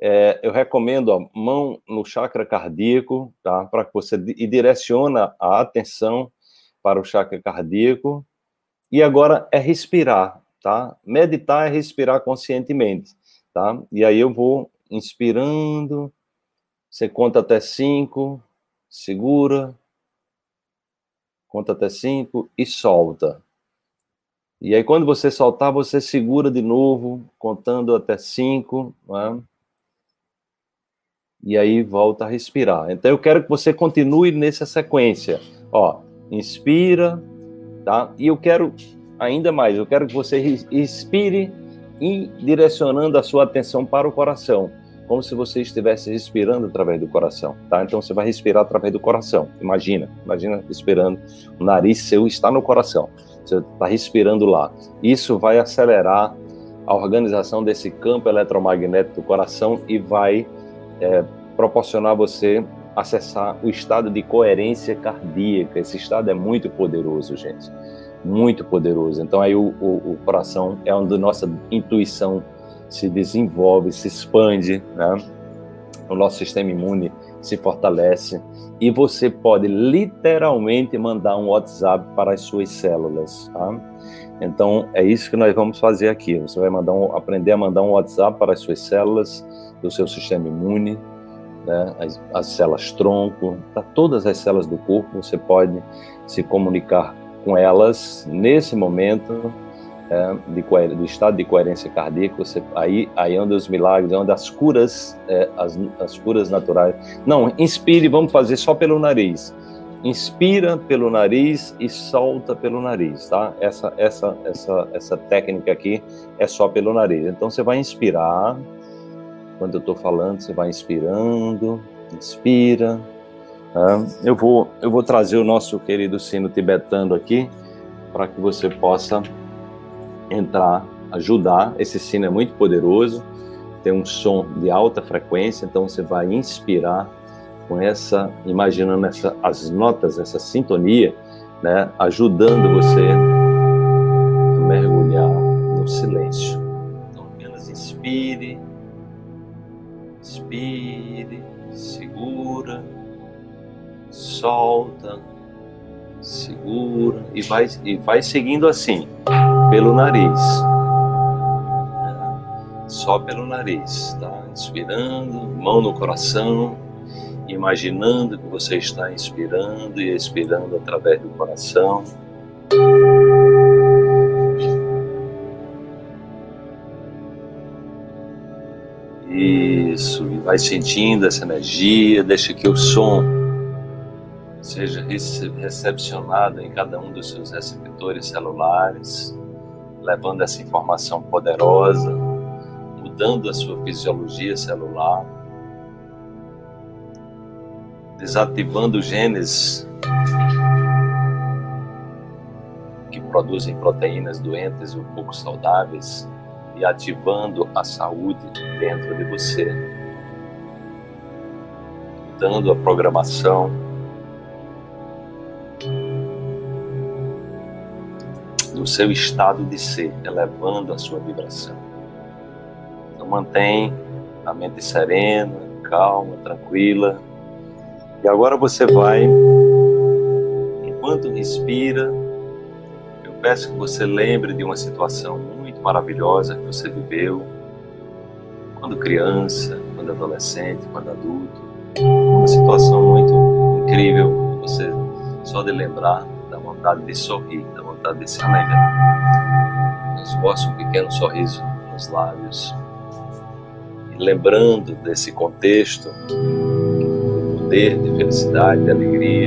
é, eu recomendo a mão no chakra cardíaco, tá? Para que você e direciona a atenção para o chakra cardíaco. E agora é respirar, tá? Meditar é respirar conscientemente, tá? E aí eu vou inspirando, você conta até cinco, segura, conta até cinco e solta. E aí, quando você soltar, você segura de novo, contando até cinco, né? E aí volta a respirar. Então, eu quero que você continue nessa sequência. Ó, inspira, tá? E eu quero ainda mais, eu quero que você inspire e direcionando a sua atenção para o coração, como se você estivesse respirando através do coração, tá? Então você vai respirar através do coração. Imagina, imagina respirando, o nariz seu está no coração. Você está respirando lá. Isso vai acelerar a organização desse campo eletromagnético do coração e vai é, proporcionar a você acessar o estado de coerência cardíaca. Esse estado é muito poderoso, gente. Muito poderoso. Então, aí o, o, o coração é onde nossa intuição se desenvolve, se expande, né? O nosso sistema imune se fortalece e você pode literalmente mandar um WhatsApp para as suas células, tá? Então é isso que nós vamos fazer aqui. Você vai mandar um, aprender a mandar um WhatsApp para as suas células do seu sistema imune, né? as, as células tronco, para todas as células do corpo. Você pode se comunicar com elas nesse momento é, de, do estado de coerência cardíaca, você, aí, aí é onde os milagres, é onde as curas, é, as, as curas naturais. Não, inspire, vamos fazer só pelo nariz. Inspira pelo nariz e solta pelo nariz, tá? Essa, essa, essa, essa técnica aqui é só pelo nariz. Então você vai inspirar, quando eu estou falando, você vai inspirando, inspira. Tá? Eu, vou, eu vou trazer o nosso querido sino tibetano aqui, para que você possa entrar, ajudar. Esse sino é muito poderoso, tem um som de alta frequência, então você vai inspirar com essa, imaginando essa, as notas, essa sintonia, né, ajudando você a mergulhar no silêncio. Então apenas inspire, inspire, segura, solta, segura e vai, e vai seguindo assim pelo nariz. Só pelo nariz, tá? Inspirando, mão no coração, imaginando que você está inspirando e expirando através do coração. Isso, e vai sentindo essa energia, deixa que o som seja recepcionado em cada um dos seus receptores celulares levando essa informação poderosa, mudando a sua fisiologia celular, desativando genes que produzem proteínas doentes ou pouco saudáveis e ativando a saúde dentro de você, mudando a programação do seu estado de ser, elevando a sua vibração. Então mantém a mente serena, calma, tranquila. E agora você vai, enquanto respira, eu peço que você lembre de uma situação muito maravilhosa que você viveu quando criança, quando adolescente, quando adulto. Uma situação muito incrível, você só de lembrar dá vontade de sorrir, dá vontade de se alegrar. Esboça um pequeno sorriso nos lábios. E lembrando desse contexto, o poder de felicidade, de alegria,